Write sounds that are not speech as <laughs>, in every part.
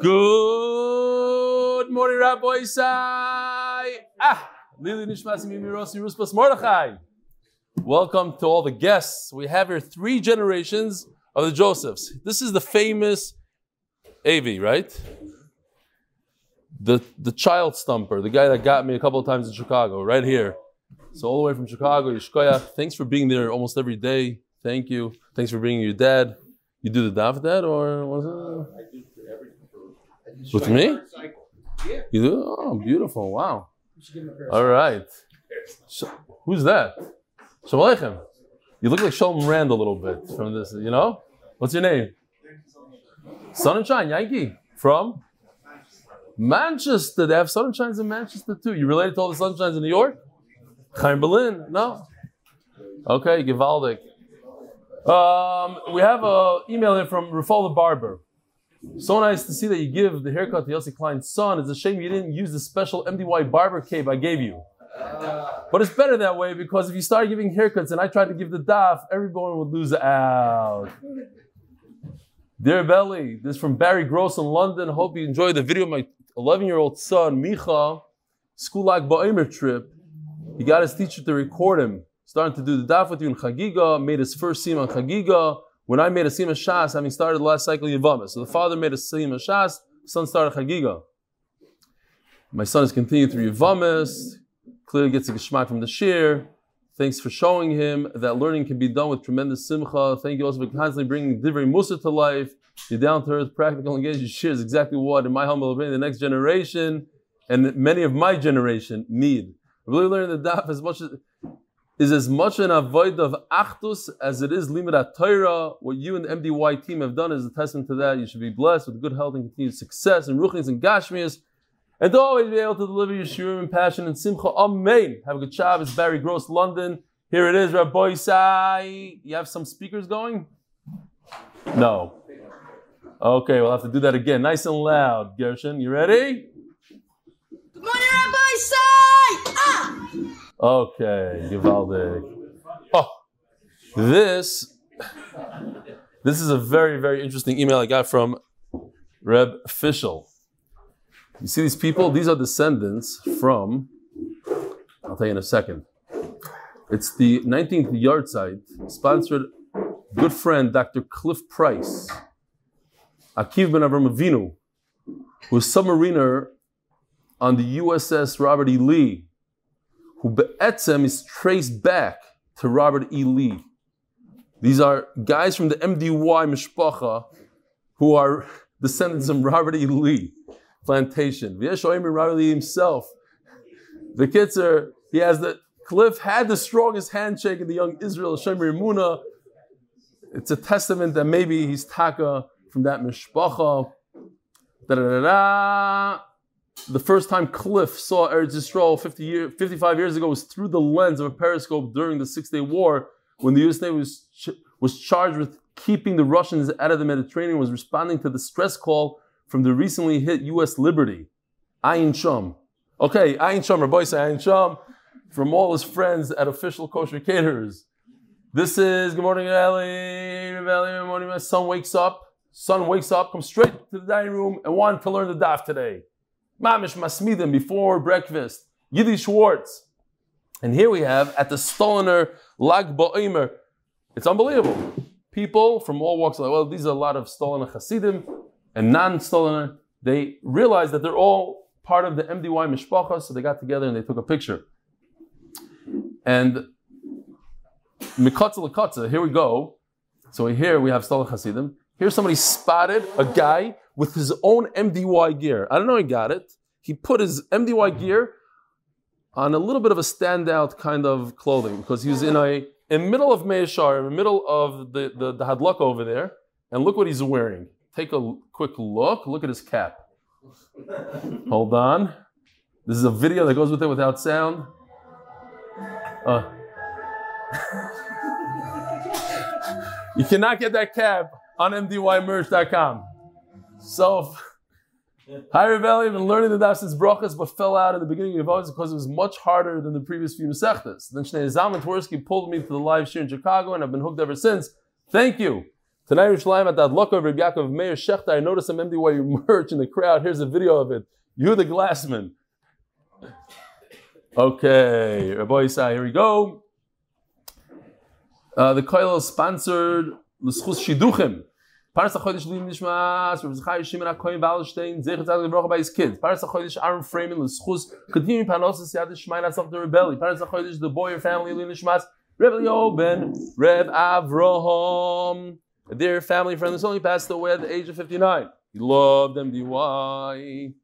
Good morning, Rabbi Isai. Ah, Lili Nishmasi Mimirosi Ruspas Mordechai. Welcome to all the guests. We have here three generations of the Josephs. This is the famous Avi, right? The the child stumper, the guy that got me a couple of times in Chicago, right here. So all the way from Chicago, Yishkoya. Thanks for being there almost every day. Thank you. Thanks for bringing your dad. You do the daf dad or? With me? You do? Oh, beautiful. Wow. All right. Sh- who's that? Shalom Aleichem. You look like Shalom Rand a little bit from this, you know? What's your name? Sun and Shine, Yankee. From? Manchester. They have Sun and Shines in Manchester too. You related to all the Sunshines in New York? Chaim Berlin? No? Okay, Givaldic. Um, we have an email here from Rufal the Barber. So nice to see that you give the haircut to Yossi Klein's son. It's a shame you didn't use the special MDY barber cape I gave you. But it's better that way because if you start giving haircuts and I tried to give the daf, everyone would lose out. Dear Belly, this is from Barry Gross in London. Hope you enjoyed the video of my 11 year old son, Micha, school like Ba'imer trip. He got his teacher to record him, starting to do the daf with you in Chagiga, made his first seam on Chagiga. When I made a of Shas, having started the last cycle Yavama. So the father made a of Shas, son started Chagiga. My son has continued through Yavamas, clearly gets a geschmack from the shir. Thanks for showing him that learning can be done with tremendous simcha. Thank you also for constantly bringing Divrei Musa to life. You're down to earth, practical engagement. Your shir is exactly what, in my humble opinion, the next generation and many of my generation need. Really learning the daf as much as is as much an avoid of achdus as it is limit Torah. What you and the MDY team have done is a testament to that. You should be blessed with good health and continued success and ruchnis and gashmias, and to always be able to deliver your shiurim and passion and simcha. Amen. Have a good job. It's Barry Gross, London. Here it is, Rabbi Sai. You have some speakers going? No. Okay, we'll have to do that again. Nice and loud. Gershon, you ready? Good morning, Rabbi Sai! Ah! Okay, Givaldic. Oh, this this is a very very interesting email I got from Reb Fischel. You see these people? These are descendants from. I'll tell you in a second. It's the 19th yard site sponsored good friend Dr. Cliff Price, Akiv ben Avram Avinu, who was submariner on the USS Robert E. Lee who be'etzem is traced back to Robert E. Lee. These are guys from the MDY Mishpacha who are <laughs> descendants of Robert E. Lee plantation. V'yeshoim Robert Lee himself. The Kitzer, he has the, Cliff had the strongest handshake in the young Israel, Shemer Muna. It's a testament that maybe he's taka from that Mishpacha. Da da da da the first time Cliff saw Eretz Yisrael 50 year, 55 years ago was through the lens of a periscope during the Six Day War, when the U.S. Navy was, ch- was charged with keeping the Russians out of the Mediterranean, was responding to the stress call from the recently hit U.S. Liberty, Ayin Sham. Okay, Ayin Sham, Rabbi say Ayin Sham, from all his friends at official kosher caterers. This is Good Morning Eli, Good morning. My son wakes up. Son wakes up, comes straight to the dining room and wanted to learn the daf today. Mamish Masmidim before breakfast. Yiddish Schwartz. And here we have at the Stoliner Lag Ba'omer. It's unbelievable. People from all walks of life. Well, these are a lot of Stoliner Hasidim and non-Stoliner. They realized that they're all part of the MDY Mishpacha, so they got together and they took a picture. And Mikatza Lakatza, here we go. So here we have Stoliner Hasidim. Here somebody spotted a guy with his own MDY gear. I don't know he got it. He put his MDY gear on a little bit of a standout kind of clothing because he was in a in middle of Meishar, in the middle of the, the, the Hadlok over there, and look what he's wearing. Take a quick look. Look at his cap. Hold on. This is a video that goes with it without sound. Uh. <laughs> you cannot get that cap on mdymerch.com. So, Hi Rebelli, been learning the daf since brachas, but fell out in the beginning of August because it was much harder than the previous few mesechtas. Then Shnei Zalman Twersky pulled me to the live shir in Chicago, and I've been hooked ever since. Thank you. Tonight, Yerushalayim at Adlaka of Rabbi Yaakov Meir Shechter. I noticed some MDY merch in the crowd. Here's a video of it. You, the Glassman. Okay, Rabbi here we go. Uh, the Koil is sponsored L'schus Shiduchim. Paras HaChodesh Lim Nishmas, Rabbi Zechai Shimon HaKoyin Wallenstein, Zecher Tzadik Baruch by his kids. Paras HaChodesh Aaron Freeman, L'schus, continuing Panosis Yad Shemayin Asaf the Rebelli. Paras HaChodesh, the Boyer family, Lim Nishmas, Reb Leo ben Reb Avraham. Their family friend this only passed away at the age of 59. He loved them, DY.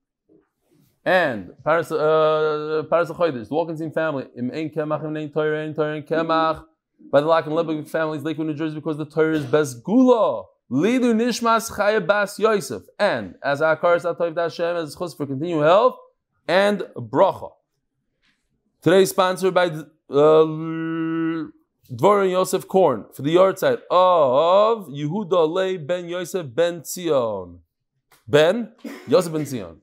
And Paras uh, HaChodesh, the Wilkinson family, Im Ein Kemach, Im Ein Torah, Ein Torah, Kemach, by the Lack and families, Lakewood, New Jersey, because the Torah is best gula. Lidu Nishmas Chaya Bas Yosef. And as Akar Satoiv Dashem, as chus for continued health and bracha. Today sponsored by uh, Dvorin Yosef Korn for the yard side of Yehuda Le Ben Yosef Ben Zion. Ben Yosef Ben Zion.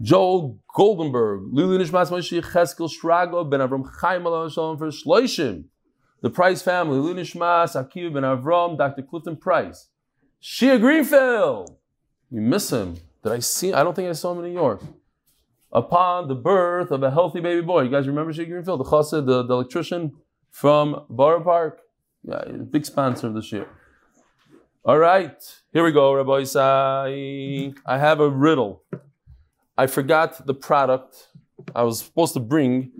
Joel Goldenberg, Lulu Nishmas Moshe Cheskel Shrago Ben Avram Chaim Shalom for Shloishim. The Price family, Lulu Nishmas Akiva Ben Avram, Dr. Clifton Price. Shia Greenfield. We miss him. Did I see? I don't think I saw him in New York. Upon the birth of a healthy baby boy. You guys remember Shia Greenfield, the chassid, the, the electrician from Borough Park? Yeah, big sponsor of this year. All right, here we go, Rabbi Isai. I have a riddle. I forgot the product. I was supposed to bring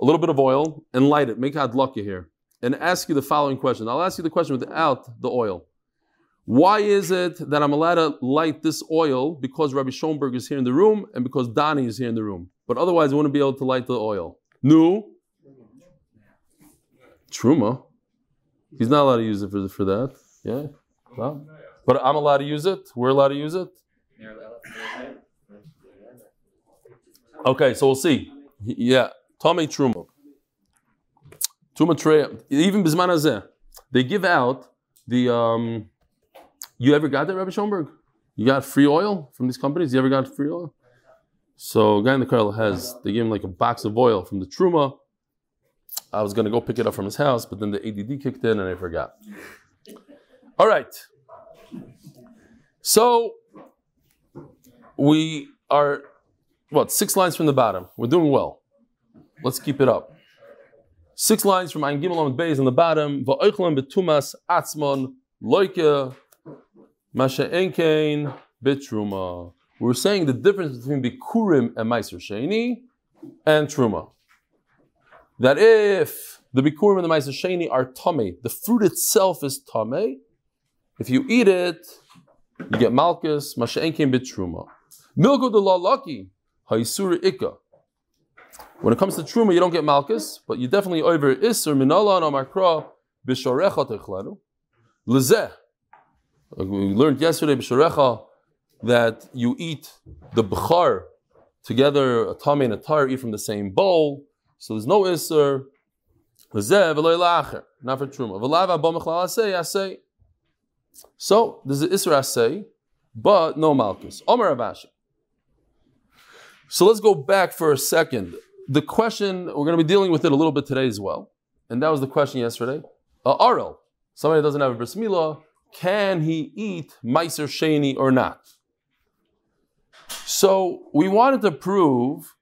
a little bit of oil and light it, make hadlaka here, and ask you the following question. I'll ask you the question without the oil. Why is it that I'm allowed to light this oil because Rabbi Schoenberg is here in the room and because Donnie is here in the room? But otherwise, I wouldn't be able to light the oil. No. Truma. He's not allowed to use it for, for that. Yeah. But I'm allowed to use it. We're allowed to use it. Okay, so we'll see. Yeah, Tommy Truma. Truma. Even Bisman. They give out the. Um, you ever got that, Rabbi Schoenberg? You got free oil from these companies? You ever got free oil? So, guy in the car has, they gave him like a box of oil from the Truma. I was going to go pick it up from his house, but then the ADD kicked in and I forgot. All right. So, we are what six lines from the bottom. We're doing well. Let's keep it up. Six lines from Ein Gimel and Beis on the bottom. Va'oichlam betumas atzmon loike masha enkein bitruma. We're saying the difference between bikurim and meiser sheni and truma. That if the bikurim and the meiser sheni are tame, the fruit itself is tame. If you eat it, you get malchus masha enkein bitruma. Milko de la lucky Haisur Ikka. When it comes to Truma, you don't get Malchus, but you definitely over Isser Minala and Amakra Bisharecha Techlanu. Lezeh. We learned yesterday, Bisharecha, that you eat the Bchar together, a Tame and a Tar eat from the same bowl, so there's no Isser. Lezeh v'loy la'acher, not for Truma. V'lav abba mechlal asay, asay. So, there's an Isser asay, but no Malchus. Omer Abashi. So let's go back for a second. The question, we're going to be dealing with it a little bit today as well. And that was the question yesterday. Uh, Arel, somebody doesn't have a bris milah, can he eat Meiser Sheni or not? So we wanted to prove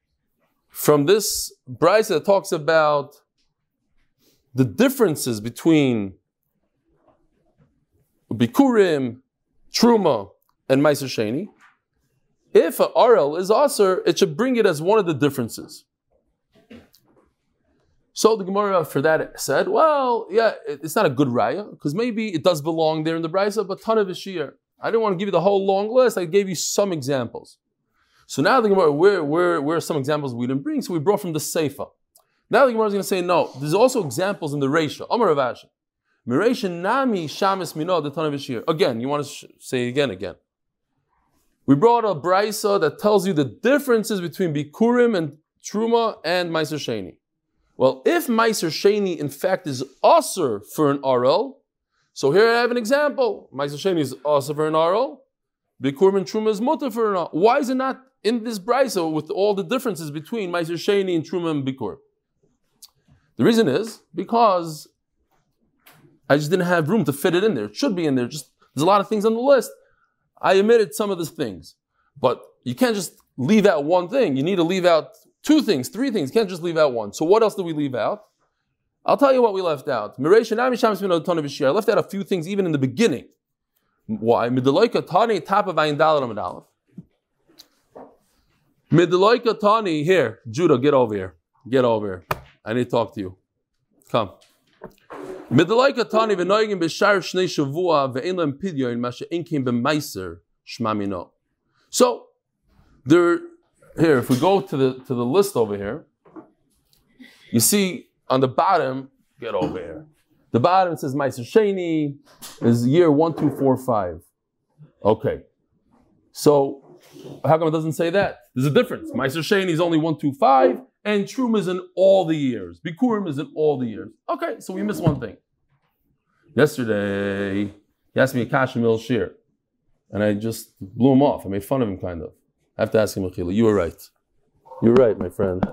from this Bryce that talks about the differences between Bikurim, Truma, and Meiser Sheni if an arel is aser, it should bring it as one of the differences. So the Gemara for that said, well, yeah, it's not a good raya because maybe it does belong there in the brisa, but ton of ishir. I didn't want to give you the whole long list. I gave you some examples. So now the Gemara, where, where, where are some examples we didn't bring? So we brought from the Seifa. Now the Gemara is going to say, no, there's also examples in the Reisha. Amar Ravashi. Mireisha nami shamis mino the ton of ishir. Again, you want to say again, again. We brought a brisa that tells you the differences between bikurim and truma and meiser sheni. Well, if meiser sheni in fact is usher for an arel, so here I have an example. Meiser sheni is usher for an arel. Bikurim and truma is mutter for an arel. Why is it not in this brisa with all the differences between meiser sheni and truma and bikurim? The reason is because I just didn't have room to fit it in there. It should be in there. Just there's a lot of things on the list. I omitted some of the things, but you can't just leave out one thing. You need to leave out two things, three things. You can't just leave out one. So what else did we leave out? I'll tell you what we left out. I left out a few things even in the beginning. Why? Midaloika tani top of. Midaloika tani here, Judah, get over here. Get over here. I need to talk to you. Come. So, there, here, if we go to the, to the list over here, you see on the bottom, get over here. The bottom says Meiser Sheni is year one, two, four, five. Okay. So how come it doesn't say that? There's a difference. Meiser Sheni is only one, two, five, and Trum is in all the years. Bikurim is in all the years. Okay, so we missed one thing. Yesterday, he asked me a Kasha Mil Shir, and I just blew him off. I made fun of him, kind of. I have to ask him, Achila, you were right. You're right, my friend.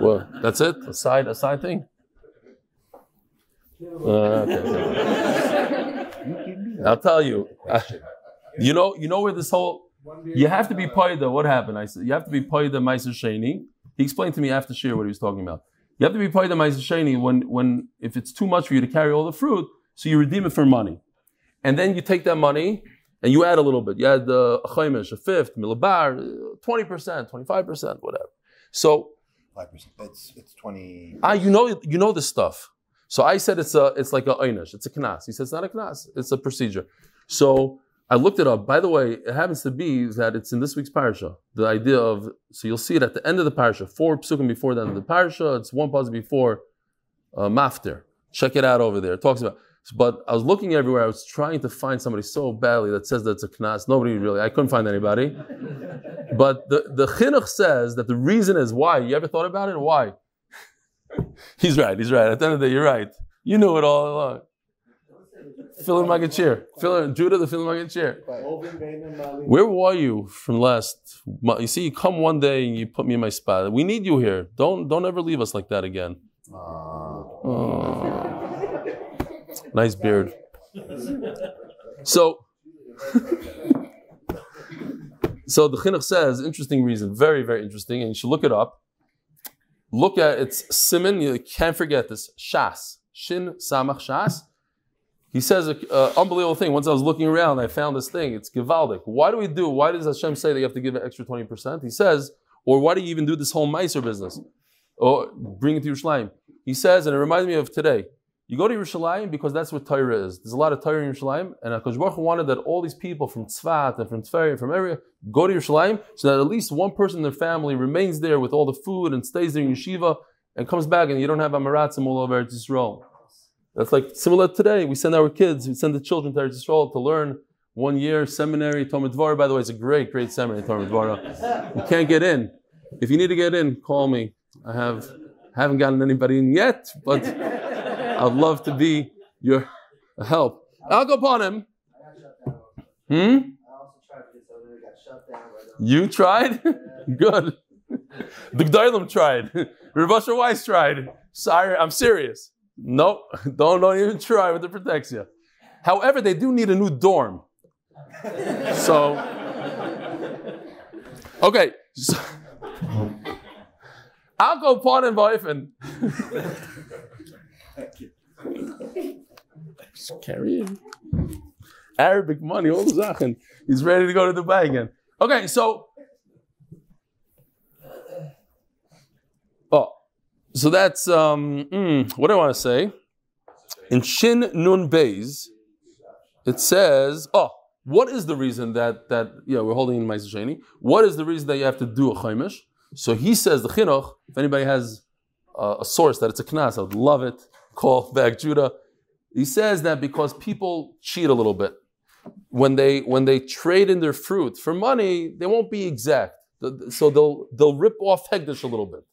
well, that's it? A side, a side thing? Uh, okay. I'll tell you. Uh, <laughs> you know, you know where this whole you have to be paida. What happened? I said you have to be paida meiser sheni. He explained to me after shir what he was talking about. You have to be meiser sheni when when if it's too much for you to carry all the fruit, so you redeem it for money, and then you take that money and you add a little bit. You add the uh, a fifth, milabar, twenty percent, twenty five percent, whatever. So five percent. It's it's twenty. Ah, you know you know this stuff. So I said it's a it's like a einish, it's a knas. He said it's not a knas, it's a procedure. So I looked it up. By the way, it happens to be that it's in this week's parasha. The idea of so you'll see it at the end of the parasha, four psukim before the end of the parasha. It's one pause before uh, mafter. Check it out over there. It talks about. But I was looking everywhere. I was trying to find somebody so badly that says that it's a knas. Nobody really. I couldn't find anybody. but the the chinuch says that the reason is why. You ever thought about it? Why? <laughs> he's right. He's right. At the end of the day, you're right. You knew it all along. Fill in my chair. Filling Judah the fill in my chair. Where were you from last? You see, you come one day and you put me in my spot. We need you here. Don't don't ever leave us like that again. Nice beard. So, <laughs> so the chinuch says, interesting reason, very very interesting, and you should look it up. Look at its siman. You can't forget this. Shas. Shin samach shas. He says an unbelievable thing. Once I was looking around, I found this thing. It's givaldic. Why do we do? Why does Hashem say that you have to give an extra twenty percent? He says, or why do you even do this whole meiser business, or bring it to Yerushalayim? He says, and it reminds me of today. You go to Yerushalayim because that's what Torah is. There's a lot of Torah in Yerushalayim, and Hakadosh Baruch Hu wanted that all these people from Tzfat and from Tver and from area go to Yerushalayim, so that at least one person in their family remains there with all the food and stays there in yeshiva and comes back, and you don't have Amaratzim all over Eretz Yisrael. That's like similar today. We send our kids, we send the children to Eretz Yisrael to learn one year seminary Talmud Dvara. By the way, it's a great, great seminary Talmud Dvara. You can't get in. If you need to get in, call me. I have haven't gotten anybody in yet, but <laughs> I'd love to be your help. I'll go upon him. Hmm? You tried? <laughs> Good. <laughs> The Gdalim tried. Ravasha Weiss tried. Sorry, I'm serious. No, <laughs> don't, don't even try with the protection. However, they do need a new dorm. So, okay. So, I'll go upon him, Weifen. Carry in. Arabic money, all the Sachen. He's ready to go to Dubai again. Okay, so. Oh, so that's, um, mm, what I want to say? In Shin Nun Beis, it says, oh, what is the reason that, that yeah, we're holding in Ma'aseh What is the reason that you have to do a chaimish? So he says, the chinuch, if anybody has a, a source that it's a knas, I would love it call <laughs> back Judah. He says that because people cheat a little bit. When they when they trade in their fruit for money, they won't be exact. So they'll they'll rip off Hegdish a little bit.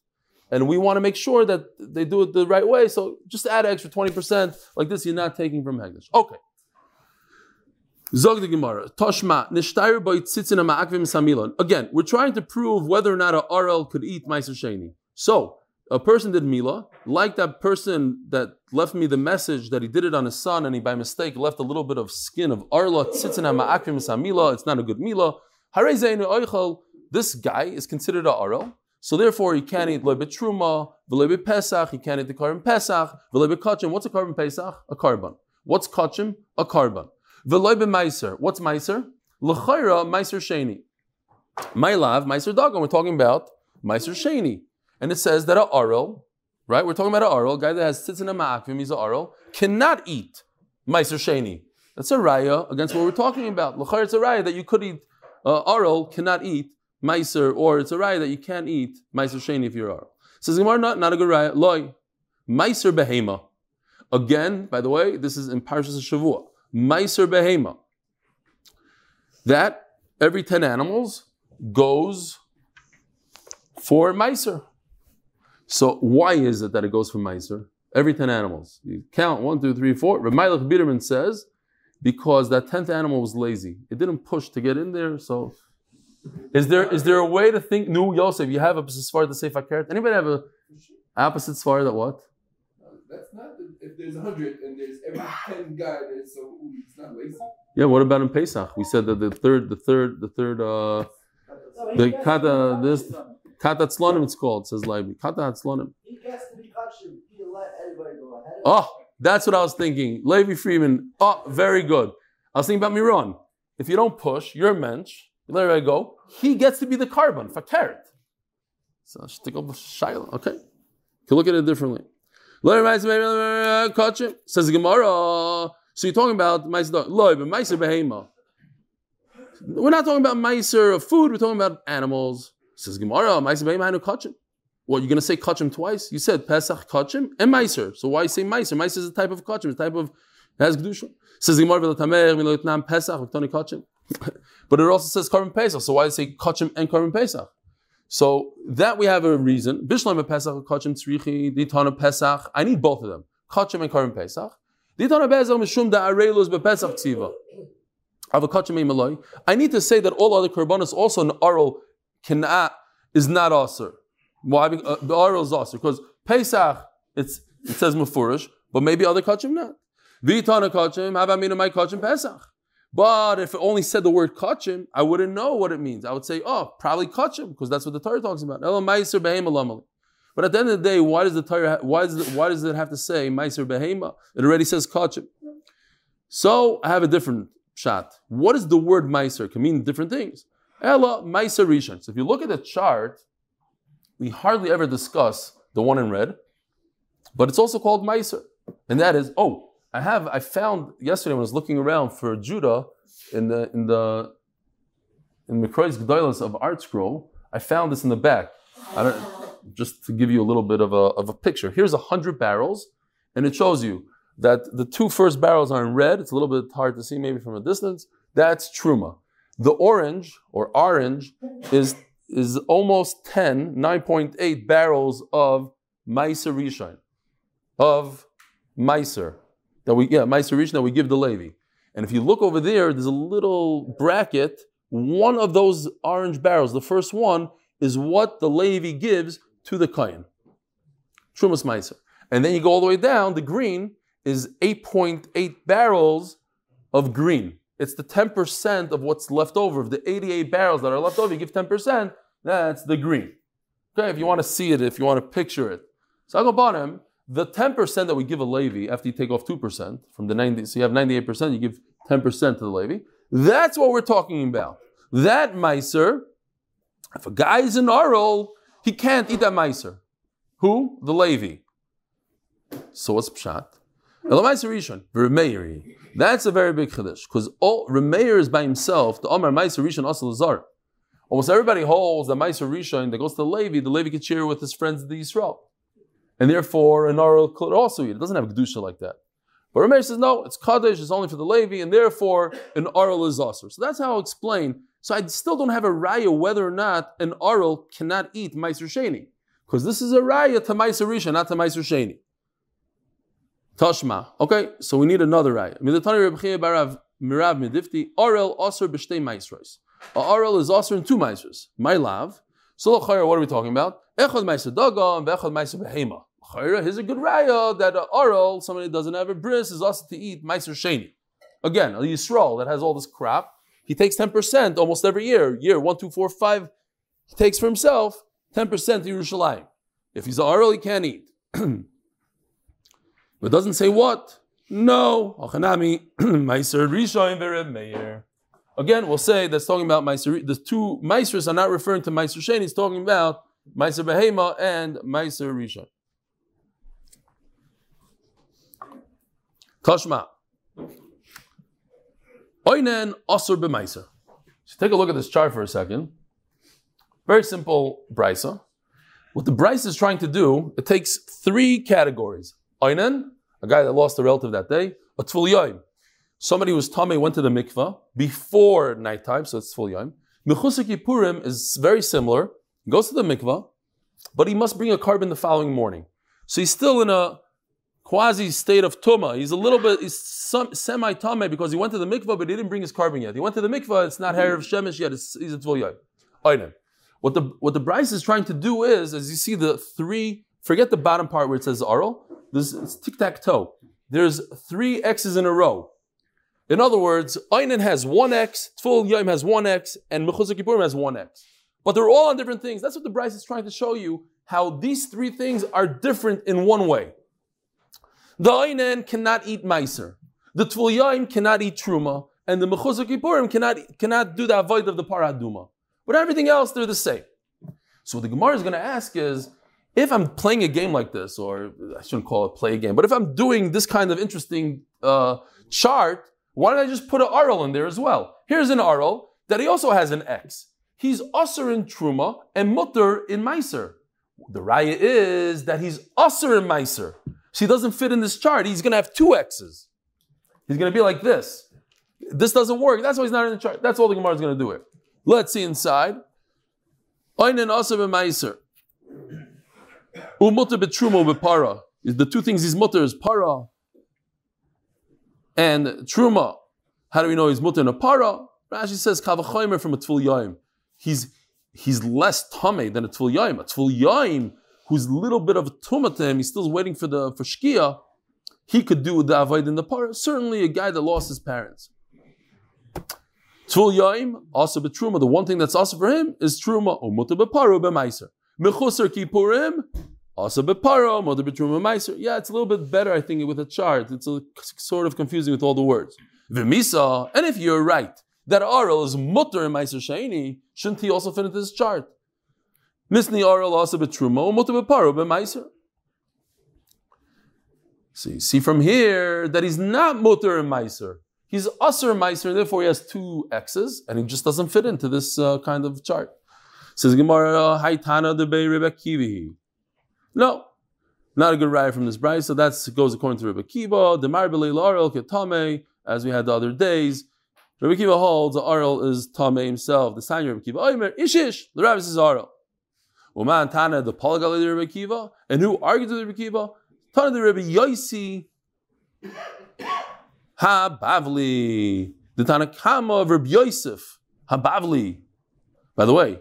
And we want to make sure that they do it the right way. So just add extra 20%. Like this, you're not taking from Hegdish. Okay. Zog the Gemara. Toshma, nishtayr boy tzitzin ma'akvim samilon. Again, we're trying to prove whether or not a arel could eat Meiser Sheni. So, a person did Mila, like that person that left me the message that he did it on his son and he by mistake left a little bit of skin of Arla, Tzitzina Ma'akrim Samila, it's not a good Mila. This guy is considered a Arel, so therefore he can't eat Lebe Truma, Velebe Pesach, he can't eat the korban Pesach, Velebe Kachim, what's a korban Pesach? A korban. What's Kachim? A korban. Velebe Meiser, what's Meiser? L'chayra Meiser Sheni. My love, Meiser Dagon, we're talking about Meiser Sheni. And it says that a Arel, right? We're talking about a Arel, a guy that has tzitzin and ma'akvim, he's an Arel, cannot eat Meiser Sheni. That's a raya against what we're talking about. L'chayra, it's a raya that you could eat, uh, Arel cannot eat Meiser, or it's a raya that you can't eat Meiser Sheni if you're. Says Gemara, not, not a good raya. Loi, Meiser Behema. Again, by the way, this is in Parshas Shavua. Meiser Behema. That every 10 animals goes for Meiser. So why is it that it goes for Meiser? Every 10 animals. You count one, two, three, four. Ramailach Biderman says, because that 10th animal was lazy. It didn't push to get in there, so is there is there a way to think new Yosef? You have a svar to say fakert? Anybody have a opposite svar that what? That's not the, if there's a hundred and there's every ten guy there's so it's not lazy. Yeah, what about in Pesach? We said that the third, the third, the third, uh, the kata, this kata tzlonim it's called, says Leiby. Kata tzlonim. He gets to be kachim. He let everybody go ahead. Oh, that's what I was thinking. Levi Freeman. Oh, very good. I was thinking about Miron. If you don't push, you're a mensch. Let everybody go. He gets to be the korban for carrot. So I should take shtickle shaila. Okay, you can look at it differently. Says the Gemara. So you're talking about meiser behema. We're not talking about meiser of food. We're talking about animals. Says Gemara. Meiser behema hanu kachim. What you're going to say kachim twice? You said Pesach kachim and meiser. So why say meiser? Meiser is a type of kachim. It's a type of has. Says Gemara Pesach kachim. But it also says korban Pesach. So why does it say kachim and korban Pesach? So that we have a reason. Bishlam Pesach, kachim tzrichi, ditana Pesach. I need both of them. Kachim and korban Pesach. Ditana Pesach mishum da arelus bePesach tziva. I need to say that all other karbanos also an aral cannot is not aser. Why? Uh, the aral is aser because Pesach it's it says mufurish, but maybe other kachim not. Vitana kachim, have I mean my kachim Pesach. But if it only said the word kachim, I wouldn't know what it means. I would say, oh, probably kachim, because that's what the Torah talks about. But at the end of the day, why does the Torah, why does it, why does it have to say meiser behema? It already says kachim. So I have a different shot. What does the word meiser? It can mean different things. Ella meiser rishon. So if you look at the chart, we hardly ever discuss the one in red, but it's also called meiser, and that is oh. I have I found yesterday when I was looking around for Judah in the in the in Mikrois Gedolos of Art Scroll, I found this in the back. Just to give you a little bit of a of a picture. Here's hundred barrels, and it shows you that the two first barrels are in red. It's a little bit hard to see maybe from a distance. That's truma. The orange or orange is is almost 10, 9.8 barrels of Meiser Rishon, of Meiser that we yeah Meiser that we give the Levi. And if you look over there, there's a little bracket. One of those orange barrels, the first one, is what the Levi gives to the Kayan. Trumas Meiser. And then you go all the way down, the green is 8.8 barrels of green. It's the 10% of what's left over. Of the 88 barrels that are left over, you give 10%, that's the green. Okay, if you want to see it, if you want to picture it. So I go bottom, the 10% that we give a Levi after you take off 2% from the 90, so you have 98%, you give 10% to the Levi. That's what we're talking about. That Meiser, if a guy is an Arul, he can't eat that Meiser. Who? The Levi. So what's Pshat? Elamaiser Rishon, Remeiri. That's a very big Chiddush, because Remeir is by himself, the Omar Meiser Rishon Asal Lazar. Almost everybody holds that Meiser Rishon that goes to the Levi, the Levi could share with his friends the Yisrael. And therefore, an Aral could also eat. It doesn't have Kedusha like that. But Ramesh says, no, it's Kaddish, it's only for the Levi, and therefore, an Aral is Asr. So that's how I'll explain. So I still don't have a raya whether or not an Aral cannot eat Meiser Sheni. Because this is a raya to Meiser not to Meiser Sheni. Tashma. Okay, so we need another raya. Midatani Reb Chia Barav Mirav Medifti, Aral Asr B'shtei Meisros. A Aral is Asr in two Meisros. My love. So what are we talking about? Echad ma'aser daga and echad ma'aser behema. Here's a good raya that uh, oral, somebody that doesn't have a bris, is also to eat ma'aser sheni. Again, a Yisrael that has all this crap, he takes 10% almost every year. Year one, two, four, five, he takes for himself 10% to Yerushalayim. If he's oral, he can't eat. <clears throat> but doesn't say what. No. <clears throat> Rishon. Again, we'll say that's talking about Meiser. The two Meisers are not referring to Meiser Sheni, he's talking about Meiser Behema and Meiser Rishon. Tashma. Oinen Asur B'Meiser. So take a look at this chart for a second. Very simple brisa. What the brisa is trying to do, it takes three categories. Oinen, a guy that lost a relative that day. A Yoim, somebody who was Tame went to the mikvah before nighttime, so it's full yom. Mechusar Kippurim is very similar. Goes to the mikvah, but he must bring a korban the following morning. So he's still in a quasi state of tuma. He's a little bit he's semi tame because he went to the mikvah, but he didn't bring his korban yet. He went to the mikvah. It's not hair of shemesh yet. It's, he's a yom. What the what the Bryce is trying to do is, as you see the three, forget the bottom part where it says aral. This it's tic tac toe. There's three X's in a row. In other words, Einan has one X, Tful Yom has one X, and Mechuzah Kippurim has one X. But they're all on different things. That's what the Bryce is trying to show you, how these three things are different in one way. The Einan cannot eat Meiser. The Tful cannot eat Truma. And the Mechuzah Kippurim cannot, cannot do the avoid of the Paraduma. But everything else, they're the same. So what the Gemara is going to ask is, if I'm playing a game like this, or I shouldn't call it play a game, but if I'm doing this kind of interesting uh, chart, why don't I just put an Arl in there as well? Here's an Arl that he also has an X. He's Usser in Truma and Mutter in Meiser. The raya is that he's Usser in Meiser. So he doesn't fit in this chart. He's going to have two X's. He's going to be like this. This doesn't work. That's why he's not in the chart. That's all the Gemara is going to do it. Let's see inside. Oinen Usser in Meiser. Umutter betruma bepara. The two things he's mutter is para and truma. How do we know he's mutter in a para? Rashi says kavachoymer from a tful. He's he's less tame than a tful yaim. A tful yaim who's a little bit of a tumah to him. He's still waiting for the for shkia. He could do with the avoid in the para. Certainly, a guy that lost his parents. Tful yaim also betruma. The one thing that's also for him is truma mutter beparu b'maiser. Mechusar kippurim also beparo, mother betruma meiser. Yeah, it's a little bit better, I think, with a chart. It's a, sort of confusing with all the words. V'misa, and if you're right that Aral is mutter in meiser sheni, shouldn't he also fit into this chart? Misni b'meiser. So you see from here that he's not mutter and meiser. He's usher meiser, therefore he has two X's, and he just doesn't fit into this uh, kind of chart. Says Gemara, Haitana de Bei Kivi. No, not a good ride from this bride. So that goes according to Rebbe Kiva. The Marbele Larel Ketame, as we had the other days. Rebbe Kiva holds the Arel is Tame himself. The sign Rebbe Kiva. Oimer Ishish. The Rabbi says Arel. Uman Tana the Palagali Rebbe Kiva. And who argued with the Rebbe Kiva? Tana the Rebbe Yosi. Ha Bavli. The Tanakama of Rebbe Yosef. Ha Bavli. By the way,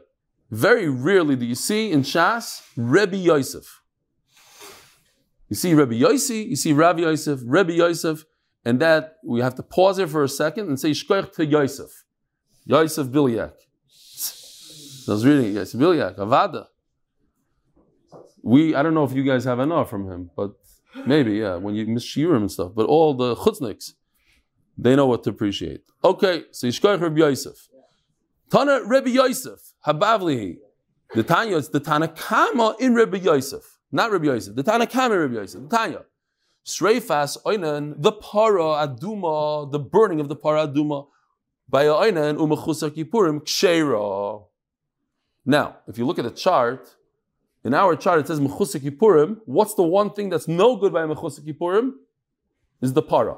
very rarely do you see in Shas Rebbe Yosef. You see Rebbe Yossi, you see Rabbi Yosef, Rebbe Yosef, and that we have to pause here for a second and say Shkoich to Yosef. Yosef Bilyak. I was reading Yosef Bilyak, Avada. We, I don't know if you guys have enough from him, but maybe, yeah, when you miss Shiurim and stuff. But all the chutzniks, they know what to appreciate. Okay, so Yishkoich Rebbe Yosef. Tana Rebbe Yosef, Habavlihi. The Tanya, it's the Tanakama in Rebbe Yosef. Not Rabbi Yosef. The Tana Kame Rabbi Yosef. The Tanya. Sreifas oinen the para aduma, the burning of the para aduma. By oinen umechusa kippurim kshera. Now, if you look at the chart, in our chart it says mechusa kippurim. What's the one thing that's no good by mechusa kippurim? Is the para.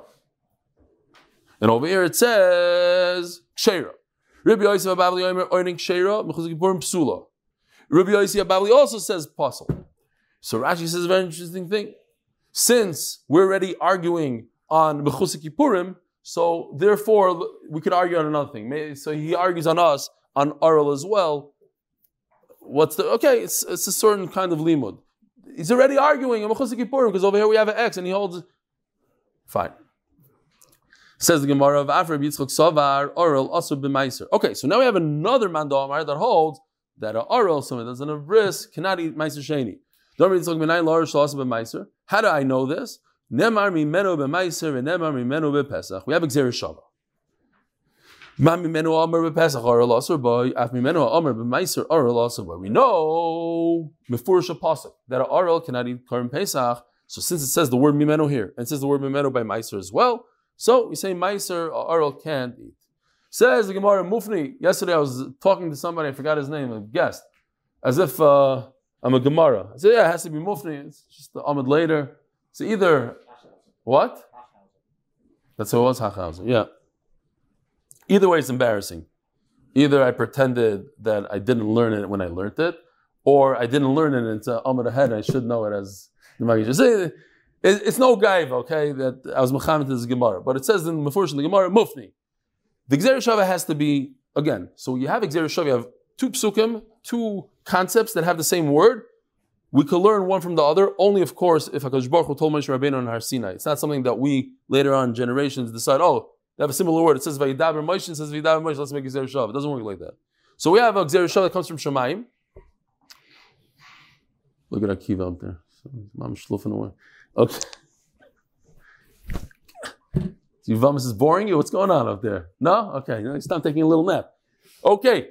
And over here it says kshera. Rabbi Yosef Ababli Omer oining kshera mechusa kippurim psula. Rabbi Yosef Ababli also says pasul. So Rashi says a very interesting thing. Since we're already arguing on Mechusar Kippurim, so therefore we could argue on another thing. So he argues on us on Aral as well. What's the okay? It's, it's a certain kind of limud. He's already arguing because over here we have an X and he holds. Fine. Says the Gemara of Afra Yitzchak Savar Oral also b'meiser. Okay, so now we have another Mandomar that holds that a Oral, someone that doesn't have risk, cannot eat Meiser Sheni. How do I know this? We have Gzer Shava. Ma We know mefurish pasuk that a Oral cannot eat Karim Pesach. So since it says the word mimenu here and it says the word mimenu by Meiser as well, so we say Meiser or Oral can't eat. Says the Gemara Mufni. Yesterday I was talking to somebody, I forgot his name, a guest, as if uh, I'm a Gemara. I said, yeah, it has to be Mufni. It's just the Ahmed later. So either, what? That's who it was, Hachhauser. Yeah. Either way, it's embarrassing. Either I pretended that I didn't learn it when I learned it, or I didn't learn it uh, Ahmed ahead and I should know it as the Maggid. Say, It's no gaiva, okay, that I was Muhammad this Gemara. But it says in the in the Gemara, Mufni. The Gzer Shava has to be, again, so you have Gzer Shava, you have two psukim, two concepts that have the same word. We could learn one from the other, only of course if HaKadosh Baruch Hu told Moshe Rabbeinu on Har Sinai. It's not something that we later on generations decide, oh, they have a similar word. It says Vayidaber Moshe, it says Vayidaber Moshe, let's make Gzer Shava. It doesn't work like that. So we have a Shava that comes from Shemaim. Look at Akiva up there. I'm schluffing away. Okay. <laughs> Yuvamis is boring you? What's going on up there? No? Okay, it's time taking a little nap. Okay.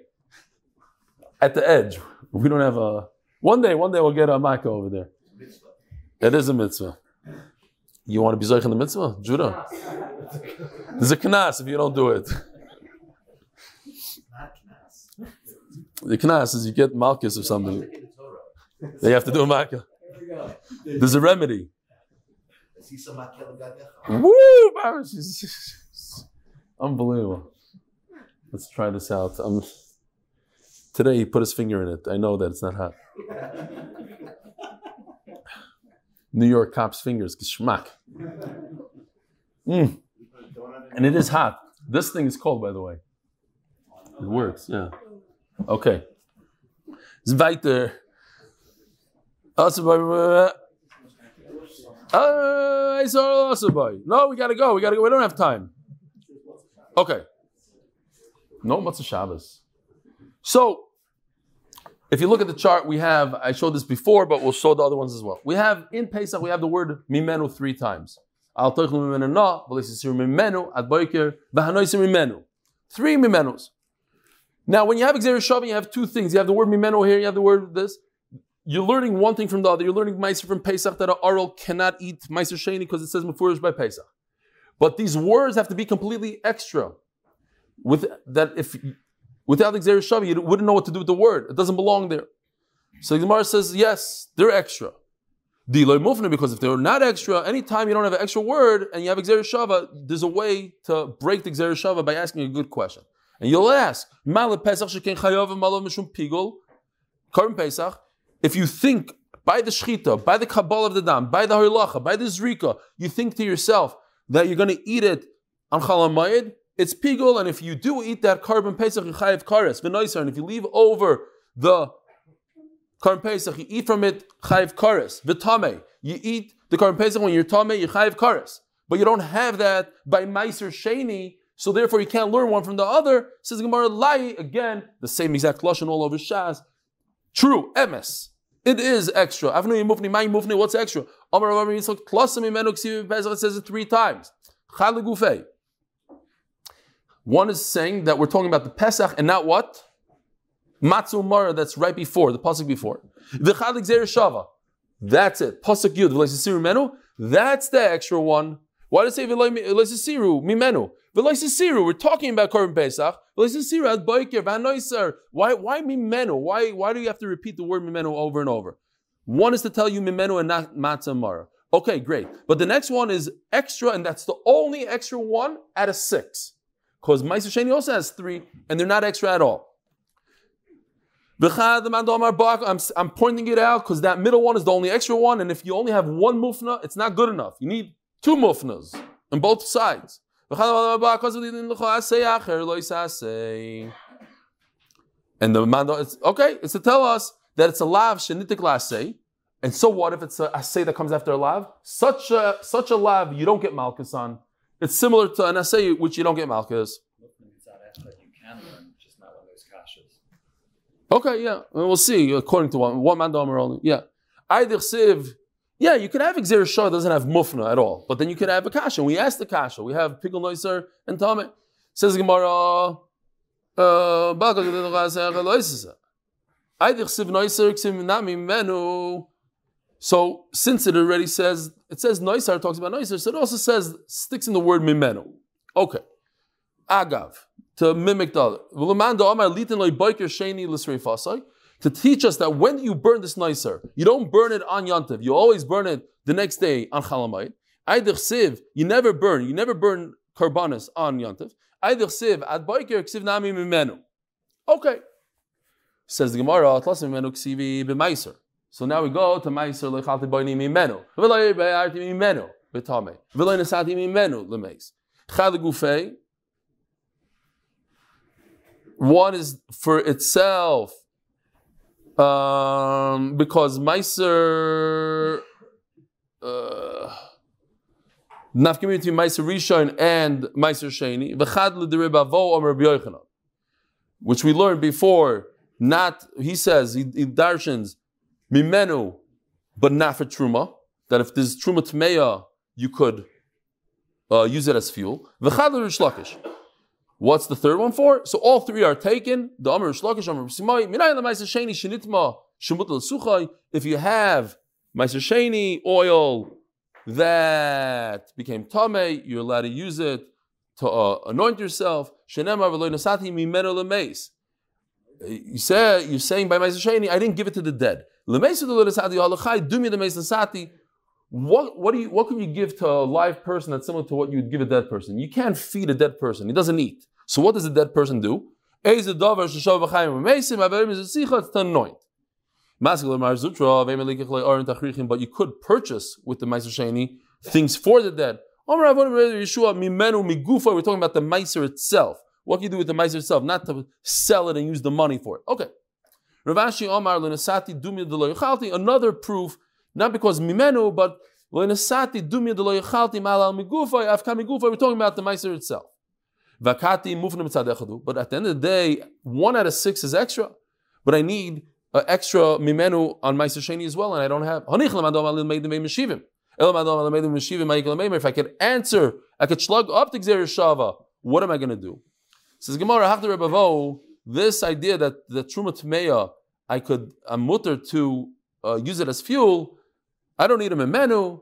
At the edge. We don't have a. One day, one day we'll get a Micah over there. It is a mitzvah. You want to be Zoich in the mitzvah? Judah. <laughs> There's a knas if you don't do it. The knas is you get malchus or something. They have to do a Micah. There's a remedy. Woo! Unbelievable. Let's try this out. Um, today he put his finger in it. I know that it's not hot. New York cop's fingers, geschmack. Mm. And it is hot. This thing is cold, by the way. It works, yeah. Okay. Zweiter. Also, uh, I saw also boy. No, we gotta go. We gotta go. We don't have time. Okay. No Matzah Shabbos. So, if you look at the chart, we have, I showed this before, but we'll show the other ones as well. We have, in Pesach, we have the word mimenu three times. Al toichlu mimenu na, v'leisisir mimenu, ad boiker, v'hanoisim mimenu. Three mimenus. Now, when you have Gzer you have two things. You have the word mimenu here, you have the word this. You're learning one thing from the other. You're learning Meiser from Pesach that a Aral cannot eat Meiser Sheni because it says Mufurish by Pesach. But these words have to be completely extra. With that, if without Gzer you wouldn't know what to do with the word. It doesn't belong there. So the Gemara says, yes, they're extra. Diloy Mufna, because if they're not extra, anytime you don't have an extra word and you have Gzer Shava, there's a way to break the Gzer Shava by asking a good question. And you'll ask, if you think by the Shechita, by the Kabbalah of the Dam, by the Harilacha, by the Zrika, you think to yourself that you're going to eat it on Chalamayid, it's Pigol, and if you do eat that korban Pesach, you chayav kares, v'noisar, and if you leave over the korban Pesach, you eat from it chayav kares, v'tameh, you eat the korban Pesach when you're tameh, you chayav kares. But you don't have that by Meiser Sheni, so therefore you can't learn one from the other. Says Gemara, lie again, the same exact lashon all over Shas. True, emes. It is extra. Avnu yimufni, mufni, what's extra? Amar Rav Yitzchak, klasim imenu ksiv Pesach, it says it three times. One is saying that we're talking about the Pesach and not what? Matzu Mara, that's right before, the Pasuk before. The Chalik Shava. That's it. Pasuk Yud, V'leisisiru menu. That's the extra one. Why does it say V'leisisiru mimenu? V'leisisiru, we're talking about Korban Pesach. V'leisisiru ad boiker, v'anoiser. Why, why mimenu? Why, why do you have to repeat the word mimenu over and over? One is to tell you mimenu and not matzah mara. Okay, great. But the next one is extra, and that's the only extra one out of six. Because Meiser Sheni also has three, and they're not extra at all. V'chad the mandamar bak, I'm, I'm pointing it out because that middle one is the only extra one, and if you only have one mufna, it's not good enough. You need two mufnas on both sides. And the mando, it's okay. It's to tell us that it's a lav shenitik lasei. And so what if it's a assay that comes after a lav? Such a such a lav you don't get malchus on. It's similar to an assay which you don't get malchus. You can learn, just not when there's kashas. Okay, yeah, we'll see. According to one one man domer only, yeah. Either siv, yeah, you can have gzer shava doesn't have mufna at all, but then you can have a kasha. We asked the kasha. We have pickle noiser and tame. Says Gemara. Uh. So since it already says it says noiser talks about noiser, so it also says sticks in the word mimenu. Okay, agav to mimic the other. To teach us that when you burn this nicer, you don't burn it on Yantiv. You always burn it the next day on Chalamite. Either siv, you never burn. You never burn korbanos on Yantiv. Either siv ad boiker ksiv nami mimenu. Okay. Says the Gemara, atlas mimenu ksivi b'maiser. So now we go to maiser lechalti boini mimenu. V'loy be'arti mimenu b'tame. V'loy nesati mimenu l'meis. Chad. One is for itself, um, because Meiser, uh, between Meiser Rishon and Meiser Sheni, v'chad which we learned before. Not he says he, he darshans mimenu, but not for truma. That if there's truma tmeya, you could uh, use it as fuel. V'chad l'rish lakish. What's the third one for? So all three are taken. The Amr Shlakish, Amr Simai, Minay the Meiser Sheni Shinitma, Shemut Suchai. If you have Meiser Sheni oil that became Tame, you're allowed to use it to uh, anoint yourself. You say you're saying by Meiser Sheni, I didn't give it to the dead. Halachai, Dumi the. What, what do you what can you give to a live person that's similar to what you would give a dead person? You can't feed a dead person. He doesn't eat. So what does a dead person do? It's. But you could purchase with the Meiser things for the dead. We're talking about the Meiser itself. What can you do with the Meiser itself? Not to sell it and use the money for it. Okay. Omar another proof, not because Mimenu, but we're talking about the Meiser itself. Vakati mufna mitzadechadu. But at the end of the day, one out of six is extra. But I need an extra mimenu on my Sheni as well, and I don't have. If I could answer, I could slug up to Gzer Shava, what am I going to do? Says Gemara, Rebavo, this idea that the Truma Tmeya, I could, I'm mutter to uh, use it as fuel, I don't need a mimenu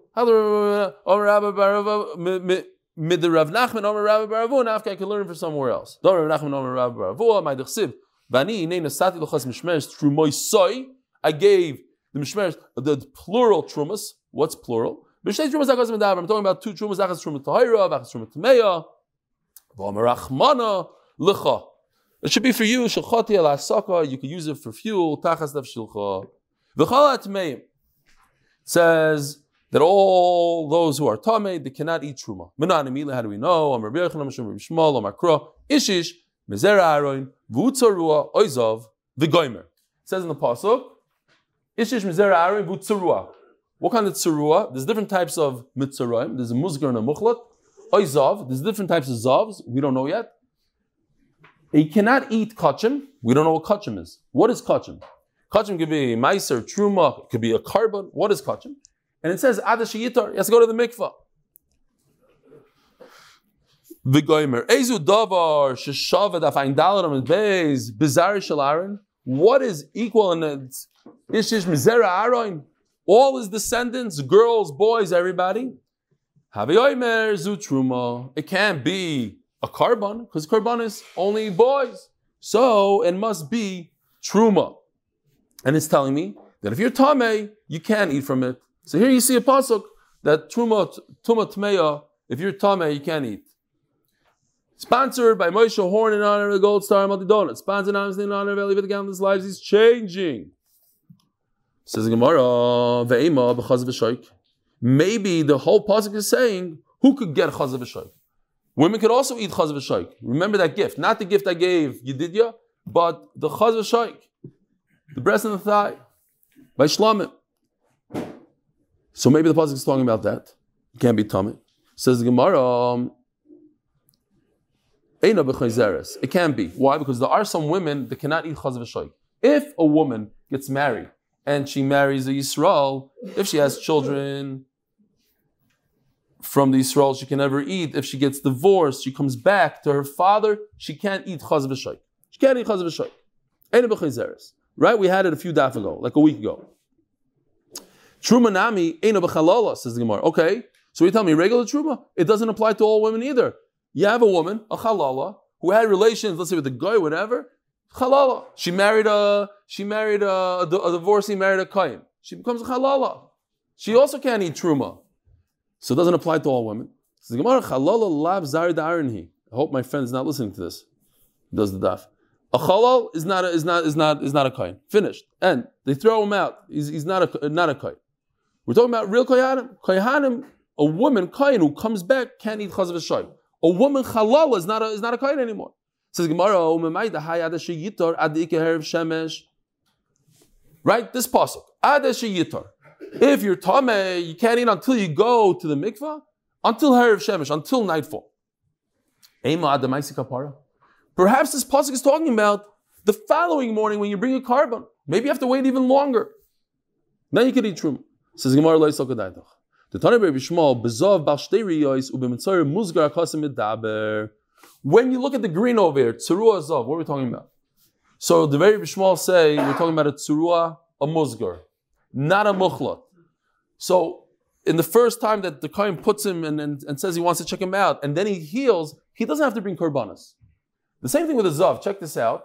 mid the Rav Nachman Omer Rav Baravu, after I can learn from somewhere else. Do Rav Nachman Omer Rav Baravu, my dechsiv. Vani nei nasati lochas mishmeres trumoy soy. I gave the mishmeres the plural trumas. What's plural? B'shtei trumas achas medaber. I'm talking about two trumas achas trumas tahira, achas trumas tameya. V'omer Rachmana licha. It should be for you. Shachati al asaka. You can use it for fuel. Tachas dav shilcha. V'chalat meim says that all those who are tame they cannot eat truma. Menanimila, how do we know? Amar Birchan, Amar Shmuel, Amar Kro, Ishish, Mezera Aaron, Vutzarua, Oizov. It says in the pasuk, Ishish Mezera Aaron, Vutzarua. What kind of tsarua? There's different types of mitzaraim. There's a muzgar and a mukhlat. Oizov. There's different types of zavs. We don't know yet. He cannot eat kachim. We don't know what kachim is. What is kachim? Kachim could be a meiser, truma, it could be a korban. What is kachim? And it says Adash Yitar, he has to go to the mikvah. V'goimer, Ezu davar sheshavad afayin dalar beis bizarre shalaron. What is equal in it? Ishish mizera aron. All his descendants, girls, boys, everybody. Havioimer zutruma. It can't be a korban because korban is only boys. So it must be truma. And it's telling me that if you're tame, you can't eat from it. So here you see a pasuk that truma tuma tmeya. If you're tame, you can't eat. Sponsored by Moshe Horn in honor of the Gold Star Multi Donut. Sponsored in honor of Eli Vitagalin's lives. He's changing. Says the Gemara, Ve'ema. Maybe the whole pasuk is saying who could get chaz v'shoik. Women could also eat chaz v'shoik. Remember that gift, not the gift I gave Yedidya, but the chaz v'shoik, the breast and the thigh, by shlamim. So maybe the pasuk is talking about that. It can't be tummy. Says the Gemara, um. It can be. Why? Because there are some women that cannot eat chaz v'shoik. If a woman gets married and she marries a Yisrael, if she has children from the Yisrael, she can never eat. If she gets divorced, she comes back to her father, she can't eat chaz v'shoik. She can't eat chaz v'shoik. Eina b'chayzeres. Right? We had it a few daf ago, like a week ago. Truma nami eina b'chalala, says the Gemara. Okay, so you tell me regular truma, it doesn't apply to all women either. You have a woman, a halala, who had relations, let's say with a guy, whatever. Halala. She married a she married a, a, a divorcee, married a kain. She becomes a halala. She also can't eat truma. So it doesn't apply to all women. Says the Gemara, halala lab zar I hope my friend is not listening to this. Does the daf. A halal is not a, is not is not is not a kain. Finished. And they throw him out. He's, he's not a not a kain. We're talking about real koyanim. Koyanim, a woman kain who comes back can't eat chazav v'shoy. A woman halal is not a is not a kain anymore. Says Gemara, oh, "Umemay the hayad sheyitor ad ikerev shemesh." Right, this pasuk ad sheyitor. If you're tame, you can't eat until you go to the mikvah, until herav shemesh, until nightfall. Ema ad kapara. Perhaps this pasuk is talking about the following morning when you bring a korban. Maybe you have to wait even longer. Then you can eat truma. Says Gemara Lo Yisok The Tana Rebbe Shmuel Bezov Bal Shtei Riyos Ubemitzoyer Muzgar Akasim Medaber. When you look at the green over here, Tzurua Zov, what are we talking about? So the very Shmuel say we're talking about a Tzurua, a Muzgar, not a Muchlat. So in the first time that the Kohen puts him and, and, and, says he wants to check him out, and then he heals, he doesn't have to bring korbanos. The same thing with a Zav. Check this out.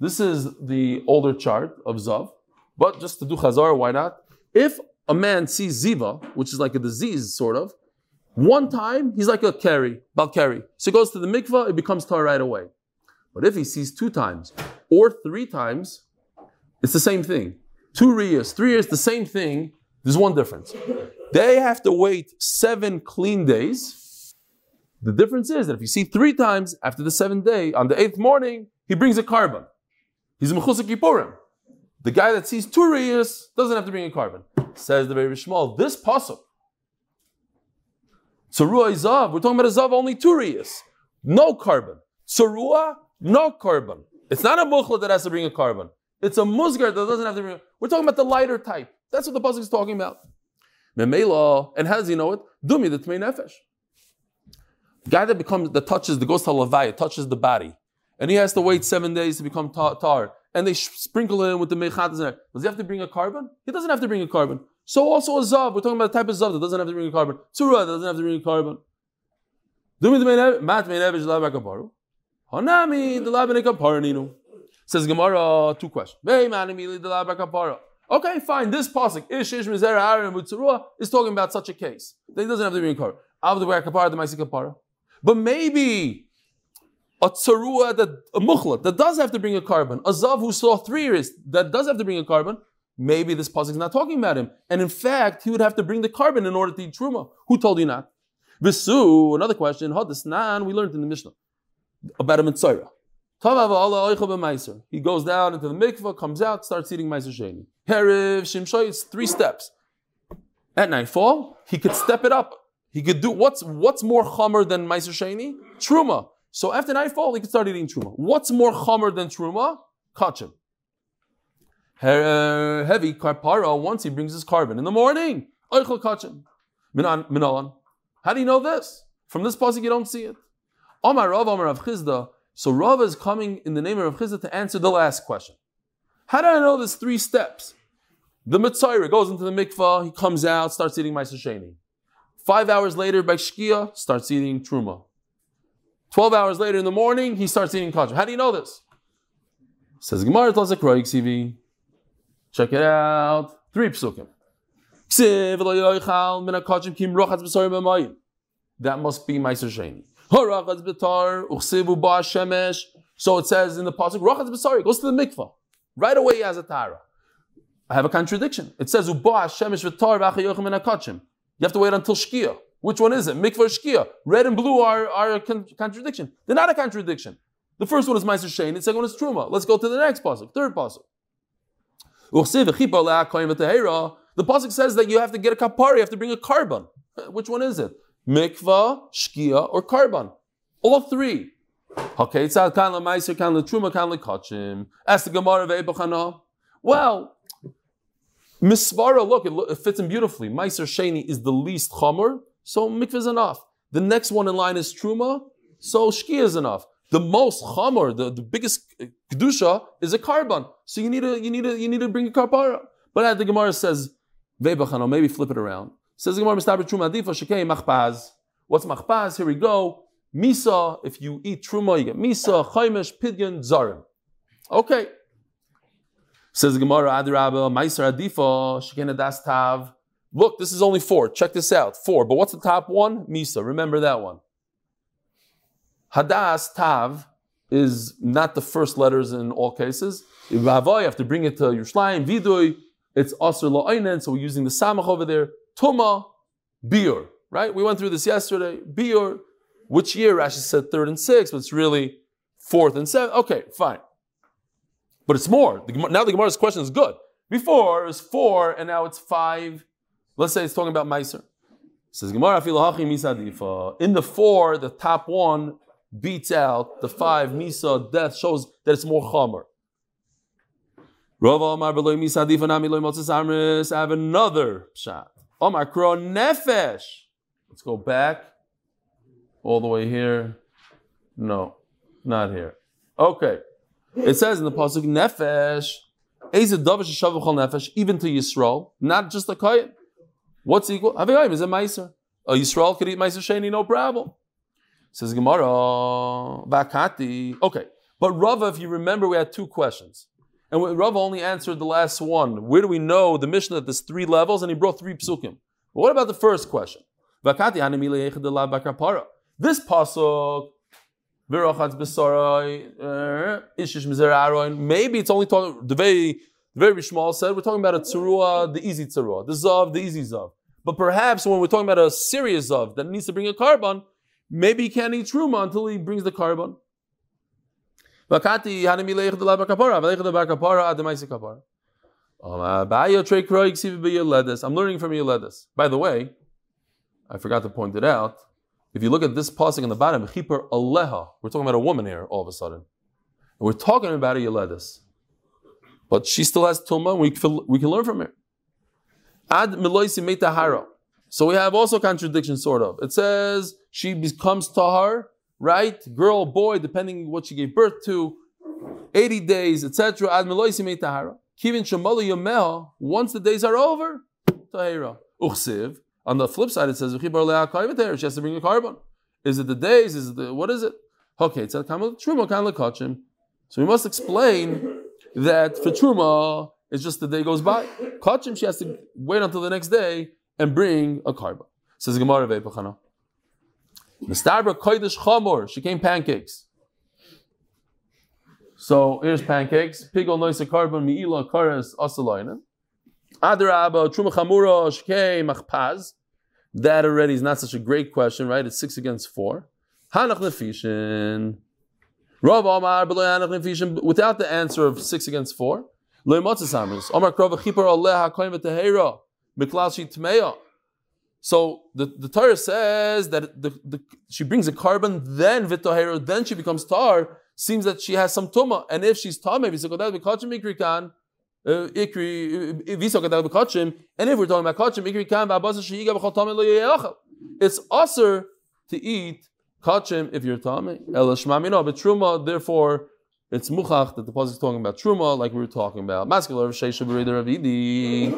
This is the older chart of Zav, but just to do Chazar, why not? If a man sees ziva, which is like a disease, sort of, one time he's like a carry, balkari. So he goes to the mikvah, it becomes tar right away. But if he sees two times or three times, it's the same thing. Two years, three years, the same thing. There's one difference. They have to wait seven clean days. The difference is that if you see three times after the seventh day, on the eighth morning, he brings a korban. He's a mechusar kippurim. The guy that sees two riyas doesn't have to bring a korban. Says the very small. This pasuk. Tzarua Zav, we're talking about a Zav only two riyas. No korban. Tzarua, no korban. It's not a mukhla that has to bring a korban. It's a musgar that doesn't have to bring a We're talking about the lighter type. That's what the pasuk is talking about. Memela, and how does he know it? Dumi, the Tmei Nefesh. The guy that becomes, that touches, that goes to Levaya, touches the body, and he has to wait seven days to become tar. tar and they sprinkle in with the mechatas in Does he have to bring a korban? He doesn't have to bring a korban. So also a zav. We're talking about a type of zav that doesn't have to bring a korban. Tzura doesn't have to bring a korban. Hanami the. Says Gemara, two questions. Okay, fine. This pasuk, Ish Ish Mizera Mutzurua, is talking about such a case. Then he doesn't have to bring a korban. Avdu Kapara, the Kapara. But maybe a tsarua that a mukhla that does have to bring a korban, a zav who saw three years that does have to bring a korban, maybe this pasuk is not talking about him. And in fact, he would have to bring the korban in order to eat truma. Who told you not? Visu, another question, Hadisnan, we learned in the Mishnah about a mitzvah. He goes down into the mikvah, comes out, starts eating Meiser Sheni. Heriv, Shimshoy, it's three steps. At nightfall, he could step it up. He could do what's what's more chomer than Meiser Sheni? Truma. So after nightfall, he can start eating truma. What's more chomer than truma? Kachim. Uh, heavy karpara once he brings his korban in the morning. Oichel kachim. Minalan. How do you know this? From this pasuk you don't see it. Omar Rav, Omar Rav Chisda. So Rav is coming in the name of Rav Chisda to answer the last question. How do I know there's three steps? The Mitzayra goes into the mikvah, he comes out, starts eating Meiser Sheni. Five hours later, by Shkia, starts eating Truma. 12 hours later in the morning, he starts eating kosher. How do you know this? Says Gemara tells CV. Check it out. Three psukim. That must be Meiser Sheni. So it says in the pasuk, Rochatz B'sari goes to the mikvah. Right away he has a tara. I have a contradiction. It says Uba Shemesh V'tar V'achayochem You have to wait until Shkia. Which one is it? Mikvah Shkia. Red and blue are, are a con- contradiction. They're not a contradiction. The first one is Meiser Shein, the second one is Truma. Let's go to the next pasuk, third pasuk. The pasuk says that you have to get a kapara, you have to bring a korban. <laughs> Which one is it? Mikva, Shkia, or korban? All three. Okay, it's kan meiser, kan truma, kan kachim. Ask the Gemara ve'ebachana. Well, misvara, look, it, it fits in beautifully. Meiser sheni is the least chomer, so mikvah is enough. The next one in line is truma, so shkia is enough. The most chomer, the, the biggest kedusha, is a korban. So you need to you need to you need to bring a kapara. But the Gemara says. Maybe flip it around. Says the Gemara, Mistaber Truma Machpaz. What's Machpaz? Here we go. Misa, if you eat Truma, you get Misa, Chaimish, Pidyon, Zarim. Okay. Says the Gemara, Adirabba, Meiser Adifa, Shekei Das Tav. Look, this is only four. Check this out. Four. But what's the top one? Misa. Remember that one. Hadas Tav is not the first letters in all cases. You have to bring it to Yerushalayim, Vidui. It's Asr La'aynen, so we're using the Samach over there. Tuma, Biur, right? We went through this yesterday. Biur, which year? Rashi said third and sixth, but it's really fourth and seventh. Okay, fine. But it's more. The, now the Gemara's question is good. Before it was four, and now it's five. Let's say it's talking about Meiser. Says Gemara, in the four, the top one beats out the five Misa death, shows that it's more Chomer. I have another shot. Omar Kro Nefesh. Let's go back all the way here. No, not here. Okay. It says in the Pasuk Nefesh, Nefesh, even to Yisrael, not just a Kayan. What's equal? Avigayim is a Meiser. A Yisrael could eat Meiser Sheni, no problem. Says Gemara, Vakati. Okay. But Rava, if you remember, we had two questions. And Rav only answered the last one. Where do we know the Mishnah that there's three levels? And he brought three psukim. But what about the first question? This pasuk, Eh, maybe it's only talking, the very, the very small said, we're talking about a tzarua, the easy tzarua, the zav, the easy zav. But perhaps when we're talking about a serious zav that needs to bring a korban, maybe he can't eat truma until he brings the korban. Um, uh, I'm learning from Yoledes. By the way, I forgot to point it out. If you look at this passing in the bottom, Aleha, we're talking about a woman here all of a sudden. And we're talking about a Yoledes. But she still has Tuma, we we can learn from her. Ad So we have also contradiction, sort of. It says she becomes Tahar right? Girl, boy, depending what she gave birth to, 80 days, etc. Ad tahara. Kivin shemalu yomeha. Once the days are over, tahira. Uchsiv. On the flip side, it says she has to bring a korban. Is it the days? Is it the what is it? Okay, it's a truma So we must explain that for truma, it's just the day goes by. Kachim, she has to wait until the next day and bring a korban. Says Gemara Ve'epachana. Mistabra kodesh chamor. She came pancakes. So here's pancakes. Pigol noisa korban miila kares asalainen. Adaraba truma chamura shkei machpaz. That already is not such a great question, right? It's six against four. Hanach nefishin. Rav Omar hanach nefishin. Without the answer of six against four. So the, the Torah says that the, the, she brings a korban, then vitohero, then she becomes tar. Seems that she has some tuma, and if she's tar, maybe ikri and if we're talking about kachim ikri tamei lo It's usher to eat kachim if you're tamei. El shmamino, but truma, therefore. It's muchach that the pasuk is talking about truma, like we were talking about. Masculine of sheisha avidi.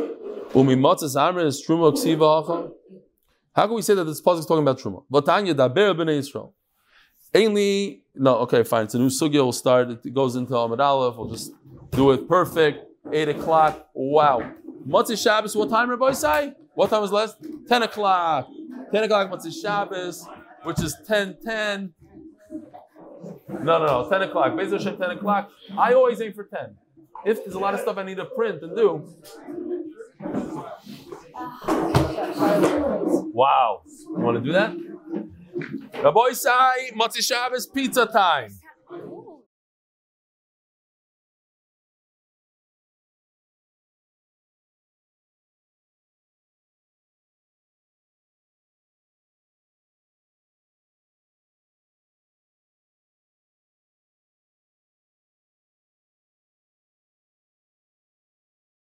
Umi matzes amres truma ksiva how can we say that this pasuk is talking about truma? Vatanya daber b'nei Yisrael. Ainly no, okay, fine. It's a new sugya. We'll start. It goes into Amid Aleph. We'll just do it perfect. Eight o'clock. Wow. Matzah Shabbos. What time, Rabbi say? What time was last? Ten o'clock. Ten o'clock Matzah Shabbos, which is ten ten. No, no, no. Ten o'clock. Beis Hashem, ten o'clock. I always aim for ten. If there's a lot of stuff I need to print and do. Wow. You want to do that? Rabbi Sai, Matzi Shabbos, pizza time.